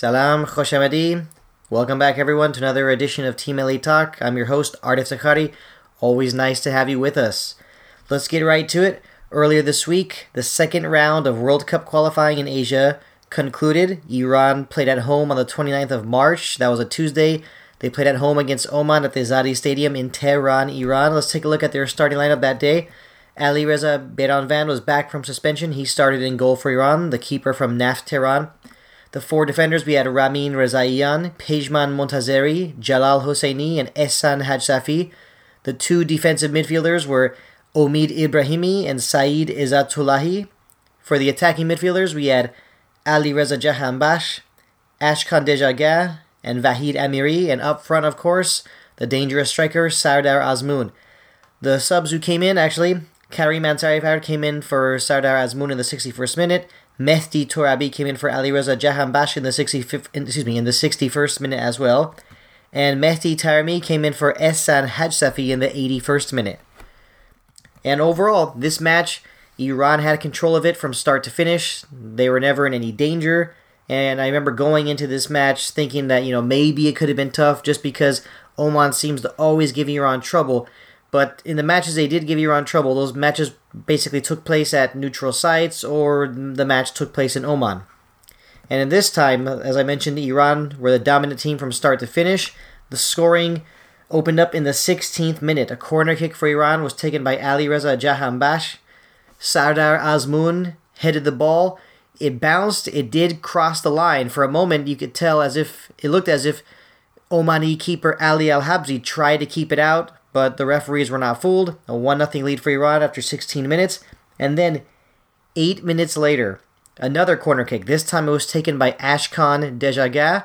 Salam, Khosh Amadi. Welcome back, everyone, to another edition of Team Melli Talk. I'm your host, Artif Sakhari. Always nice to have you with us. Let's get right to it. Earlier this week, the second round of World Cup qualifying in Asia concluded. Iran played at home on the 29th of March. That was a Tuesday. They played at home against Oman at the Azadi Stadium in Tehran, Iran. Let's take a look at their starting lineup that day. Ali Reza Beiranvand was back from suspension. He started in goal for Iran, the keeper from Naft Tehran. The four defenders, we had Ramin Rezaian, Pejman Montazeri, Jalal Hosseini, and Ehsan Hajsafi. The two defensive midfielders were Omid Ibrahimi and Saeed Izzatullahi. For the attacking midfielders, we had Ali Reza Jahanbakhsh, Ashkan Dejagah, and Vahid Amiri. And up front, of course, the dangerous striker, Sardar Azmoun. The subs who came in, actually, Karim Ansari came in for Sardar Azmoun in the 61st minute. Mehdi Torabi came in for Ali Reza Jahanbakhsh in the 65th, excuse me, in the 61st minute as well. And Mehdi Taremi came in for Ehsan Hajsafi in the 81st minute. And overall, this match, Iran had control of it from start to finish. They were never in any danger. And I remember going into this match thinking that, you know, maybe it could have been tough just because Oman seems to always give Iran trouble. But in the matches they did give Iran trouble, those matches basically took place at neutral sites or the match took place in Oman. And in this time, as I mentioned, Iran were the dominant team from start to finish. The scoring opened up in the 16th minute. A corner kick for Iran was taken by Ali Reza Jahanbakhsh. Sardar Azmoun headed the ball. It bounced. It did cross the line. For a moment, you could tell as if it looked as if Omani keeper Ali Al Habsi tried to keep it out, but the referees were not fooled. A 1 0 lead for Iran after 16 minutes. And then, eight minutes later, another corner kick. This time it was taken by Ashkan Dejagah.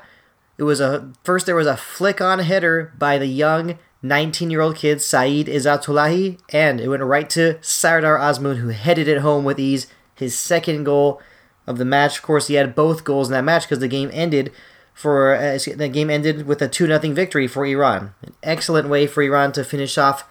It was a first there was a flick on header by the young 19 year old kid Saeed Izzatullahi, and it went right to Sardar Azmoun, who headed it home with ease. His second goal of the match. Of course, he had both goals in that match because the game ended for uh, the game ended with a two 0 victory for Iran. An excellent way for Iran to finish off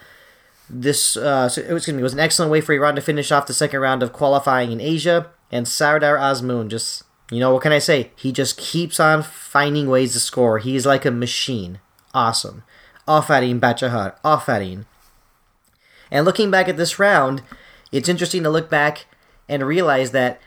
this. Uh, excuse me, it was an excellent way for Iran to finish off the second round of qualifying in Asia. And Sardar Azmoun just, you know, what can I say? He just keeps on finding ways to score. He's like a machine. Awesome. Afarin Bachahar. Afarin. And looking back at this round, it's interesting to look back and realize that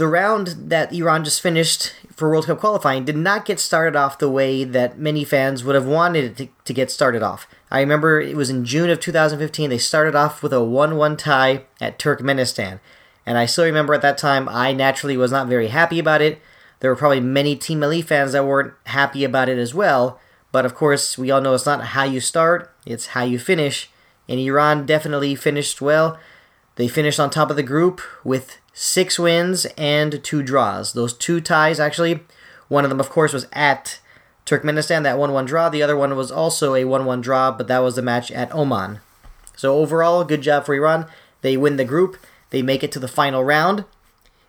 the round that Iran just finished for World Cup qualifying did not get started off the way that many fans would have wanted it to, to get started off. I remember it was in June of 2015, they started off with a 1 1 tie at Turkmenistan. And I still remember at that time, I naturally was not very happy about it. There were probably many Team Melli fans that weren't happy about it as well. But of course, we all know it's not how you start, it's how you finish. And Iran definitely finished well. They finished on top of the group with six wins and two draws. Those two ties, actually, one of them, of course, was at Turkmenistan, that 1 1 draw. The other one was also a 1 1 draw, but that was the match at Oman. So, overall, good job for Iran. They win the group, they make it to the final round.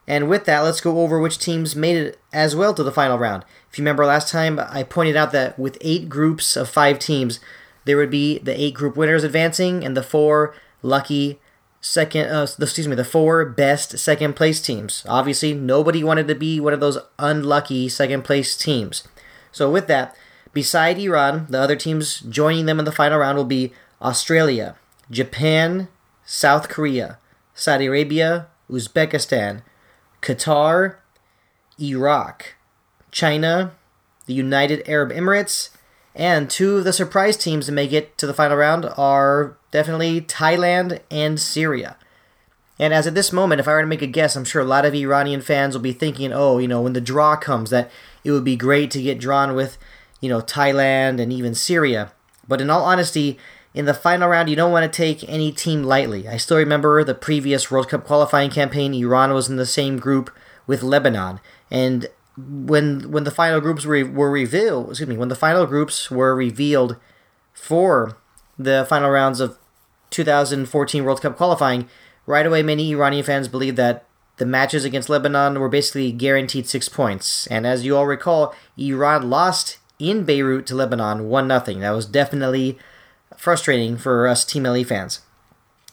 And with that, let's go over which teams made it as well to the final round. If you remember last time, I pointed out that with eight groups of five teams, there would be the eight group winners advancing and the four lucky second uh, excuse me the four best second place teams. Obviously nobody wanted to be one of those unlucky second place teams. So with that beside iran the other teams joining them in the final round will be australia japan south korea saudi arabia uzbekistan qatar iraq china the united arab emirates and two of the surprise teams that make it to the final round are definitely Thailand and Syria. And as at this moment, if I were to make a guess, I'm sure a lot of Iranian fans will be thinking, oh, you know, when the draw comes, that it would be great to get drawn with, you know, Thailand and even Syria. But in all honesty, in the final round, you don't want to take any team lightly. I still remember the previous World Cup qualifying campaign, Iran was in the same group with Lebanon. And when when the final groups were, were revealed, excuse me, when the final groups were revealed for the final rounds of 2014 World Cup qualifying, right away many Iranian fans believed that the matches against Lebanon were basically guaranteed six points. And as you all recall, Iran lost in Beirut to Lebanon 1 0. That was definitely frustrating for us Team Melli fans.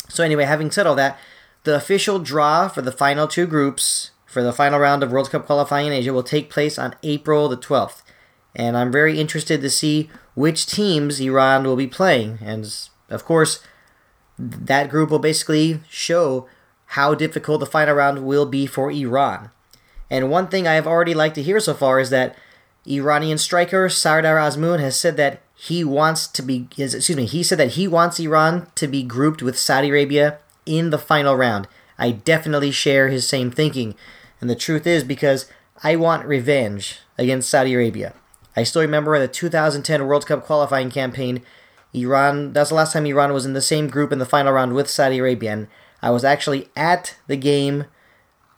So, anyway, having said all that, the official draw for the final two groups for the final round of World Cup qualifying in Asia will take place on April the 12th. And I'm very interested to see which teams Iran will be playing. And of course, that group will basically show how difficult the final round will be for Iran. And one thing I have already liked to hear so far is that Iranian striker Sardar Azmoun has said that he wants to be excuse me, he said that he wants Iran to be grouped with Saudi Arabia in the final round. I definitely share his same thinking. And the truth is because I want revenge against Saudi Arabia. I still remember in the 2010 World Cup qualifying campaign. Iran, that's the last time Iran was in the same group in the final round with Saudi Arabia. And I was actually at the game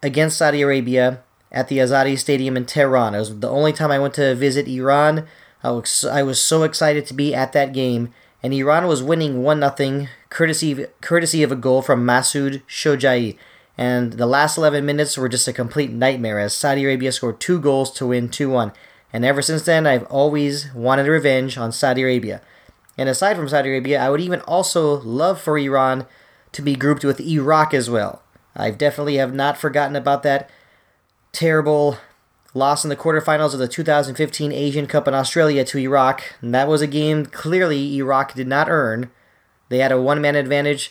against Saudi Arabia at the Azadi Stadium in Tehran. It was the only time I went to visit Iran. I was, I was so excited to be at that game. And Iran was winning 1 0, courtesy, courtesy of a goal from Masoud Shojai. And the last 11 minutes were just a complete nightmare as Saudi Arabia scored two goals to win 2 1. And ever since then, I've always wanted revenge on Saudi Arabia. And aside from Saudi Arabia, I would even also love for Iran to be grouped with Iraq as well. I definitely have not forgotten about that terrible loss in the quarterfinals of the 2015 Asian Cup in Australia to Iraq. And that was a game clearly Iraq did not earn. They had a one man advantage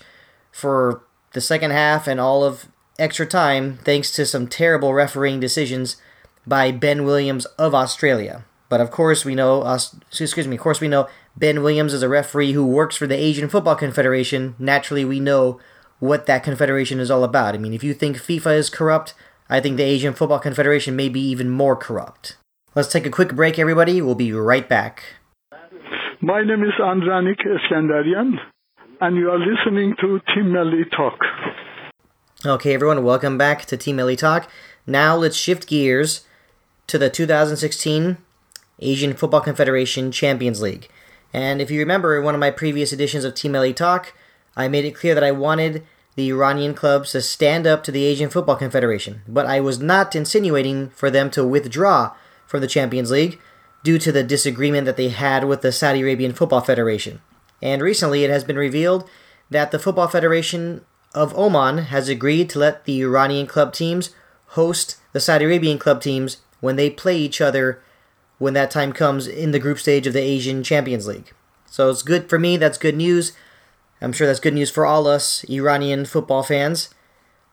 for the second half and all of extra time thanks to some terrible refereeing decisions by Ben Williams of Australia. But of course, we know, excuse me, of course, we know Ben Williams is a referee who works for the Asian Football Confederation. Naturally, we know what that confederation is all about. I mean, if you think FIFA is corrupt, I think the Asian Football Confederation may be even more corrupt. Let's take a quick break, everybody. We'll be right back. My name is Andranik Eskandarian, and you are listening to Team Melli Talk. Okay, everyone, welcome back to Team Melli Talk. Now let's shift gears to the 2016 Asian Football Confederation Champions League. And if you remember in one of my previous editions of Team Melli Talk, I made it clear that I wanted the Iranian clubs to stand up to the Asian Football Confederation, but I was not insinuating for them to withdraw from the Champions League due to the disagreement that they had with the Saudi Arabian Football Federation. And recently it has been revealed that the Football Federation of Oman has agreed to let the Iranian club teams host the Saudi Arabian club teams when they play each other when that time comes in the group stage of the Asian Champions League. So it's good for me, that's good news. I'm sure that's good news for all us Iranian football fans.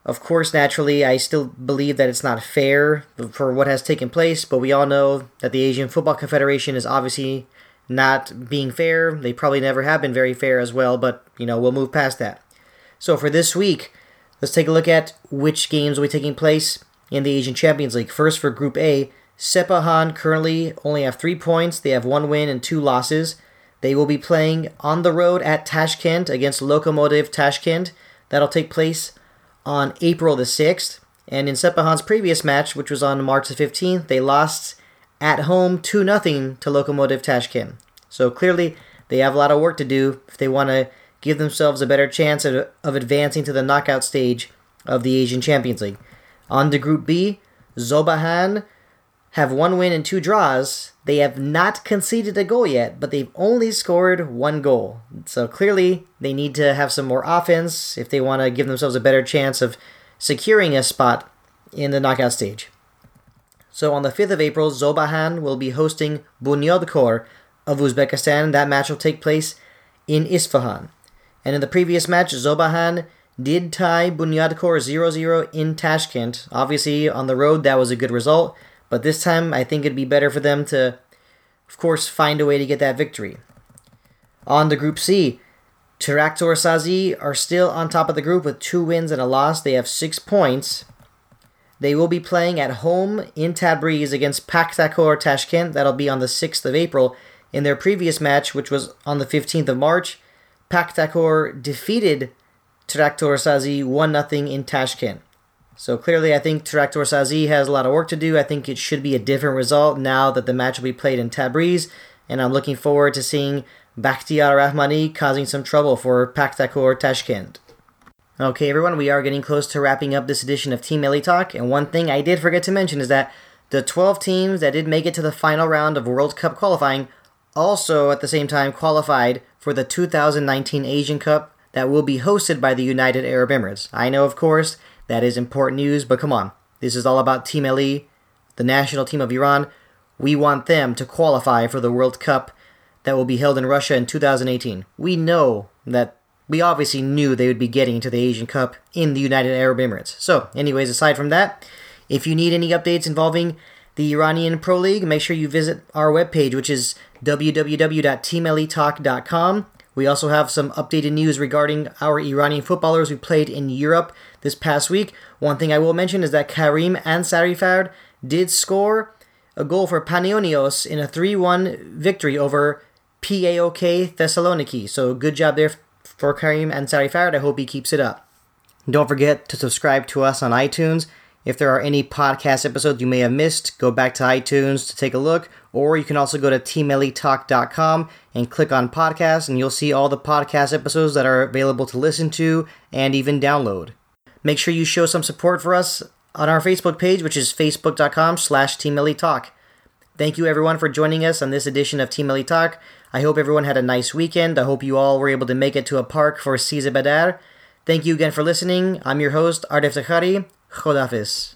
Of course, naturally, I still believe that it's not fair for what has taken place, but we all know that the Asian Football Confederation is obviously not being fair. They probably never have been very fair as well, but, you know, we'll move past that. So for this week, let's take a look at which games will be taking place in the Asian Champions League. First, for Group A, Sepahan currently only have three points. They have one win and two losses. They will be playing on the road at Tashkent against Lokomotiv Tashkent. That'll take place on April the 6th. And in Sepahan's previous match, which was on March the 15th, they lost at home 2 0 to Lokomotiv Tashkent. So clearly, they have a lot of work to do if they want to give themselves a better chance of, of advancing to the knockout stage of the Asian Champions League. On to Group B, Zob Ahan have one win and two draws. They have not conceded a goal yet, but they've only scored one goal. So clearly, they need to have some more offense if they want to give themselves a better chance of securing a spot in the knockout stage. So on the 5th of April, Zob Ahan will be hosting Bunyodkor of Uzbekistan. That match will take place in Isfahan. And in the previous match, Zob Ahan did tie Bunyodkor 0 0 in Tashkent. Obviously, on the road, that was a good result. But this time, I think it'd be better for them to, of course, find a way to get that victory. On to Group C, Teraktor Sazi are still on top of the group with two wins and a loss. They have six points. They will be playing at home in Tabriz against Pakhtakor Tashkent. That'll be on the 6th of April. In their previous match, which was on the 15th of March, Pakhtakor defeated Teraktor Sazi 1 0 in Tashkent. So clearly, I think Teraktor Sazi has a lot of work to do. I think it should be a different result now that the match will be played in Tabriz, and I'm looking forward to seeing Bakhtiar Rahmani causing some trouble for Pakhtakor Tashkent. Okay, everyone, we are getting close to wrapping up this edition of Team Melli Talk, and one thing I did forget to mention is that the 12 teams that did make it to the final round of World Cup qualifying also at the same time qualified for the 2019 Asian Cup that will be hosted by the United Arab Emirates. I know, of course, that is important news, but come on. This is all about Team Melli, the national team of Iran. We want them to qualify for the World Cup that will be held in Russia in 2018. We know that we obviously knew they would be getting to the Asian Cup in the United Arab Emirates. So, anyways, aside from that, if you need any updates involving the Iranian Pro League, make sure you visit our webpage, which is www.teammellitalk.com. We also have some updated news regarding our Iranian footballers who played in Europe this past week. One thing I will mention is that Karim Ansarifard did score a goal for Panionios in a 3 1 victory over PAOK Thessaloniki. So good job there for Kareem Karim Ansarifard. I hope he keeps it up. Don't forget to subscribe to us on iTunes. If there are any podcast episodes you may have missed, go back to iTunes to take a look, or you can also go to teammellitalk.com and click on podcasts, and you'll see all the podcast episodes that are available to listen to and even download. Make sure you show some support for us on our Facebook page, which is facebook.com slash teammellitalk. Thank you everyone for joining us on this edition of Team Melli Talk. I hope everyone had a nice weekend. I hope you all were able to make it to a park for Sizdah Bedar. Thank you again for listening. I'm your host, Ardef Takhari. Khodafis.